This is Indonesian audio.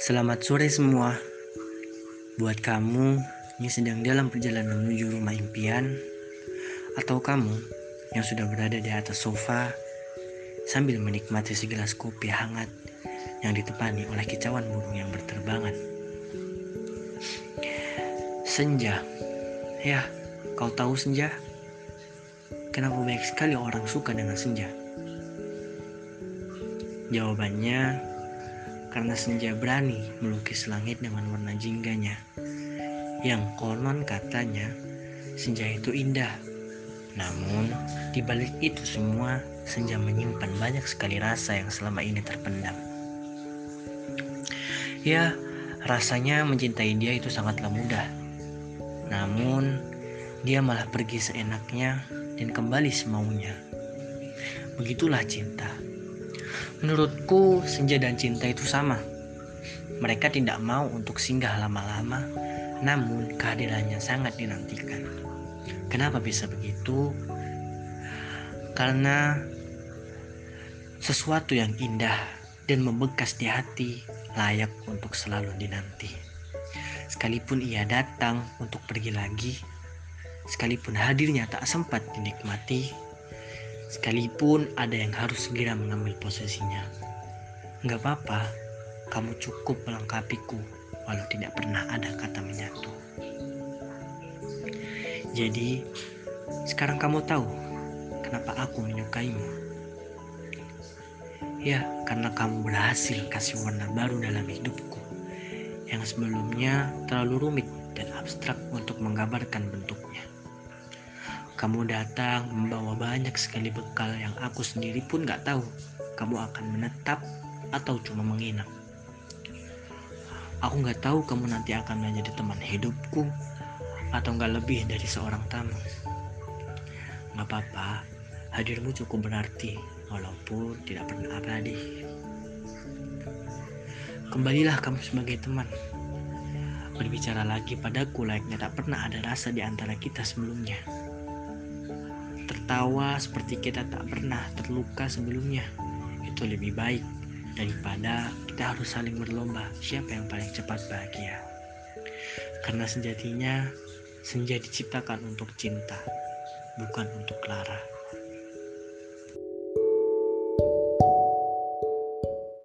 Selamat sore semua. Buat kamu yang sedang dalam perjalanan menuju rumah impian, atau kamu yang sudah berada di atas sofa sambil menikmati segelas kopi hangat yang ditepani oleh kicauan burung yang berterbangan. Senja, ya, kau tahu senja? Kenapa banyak sekali orang suka dengan senja? Jawabannya karena senja berani melukis langit dengan warna jingganya. Yang konon katanya senja itu indah. Namun di balik itu semua senja menyimpan banyak sekali rasa yang selama ini terpendam. Ya, rasanya mencintai dia itu sangatlah mudah. Namun dia malah pergi seenaknya dan kembali semaunya. Begitulah cinta. Menurutku, senja dan cinta itu sama. Mereka tidak mau untuk singgah lama-lama, namun kehadirannya sangat dinantikan. Kenapa bisa begitu? Karena sesuatu yang indah dan membekas di hati layak untuk selalu dinanti. Sekalipun ia datang untuk pergi lagi, sekalipun hadirnya tak sempat dinikmati, Sekalipun ada yang harus segera mengambil posisinya. Enggak apa-apa, kamu cukup melengkapiku walau tidak pernah ada kata menyatu. Jadi, sekarang kamu tahu kenapa aku menyukaimu. Ya, karena kamu berhasil kasih warna baru dalam hidupku yang sebelumnya terlalu rumit dan abstrak untuk menggambarkan bentuknya. Kamu datang membawa banyak sekali bekal yang aku sendiri pun gak tahu kamu akan menetap atau cuma menginap. Aku gak tahu kamu nanti akan menjadi teman hidupku atau gak lebih dari seorang tamu. Gak apa-apa, hadirmu cukup berarti walaupun tidak pernah abadi. Kembalilah kamu sebagai teman. Berbicara lagi padaku layaknya tak pernah ada rasa di antara kita sebelumnya tertawa seperti kita tak pernah terluka sebelumnya. Itu lebih baik daripada kita harus saling berlomba siapa yang paling cepat bahagia. Karena sejatinya senja diciptakan untuk cinta, bukan untuk lara.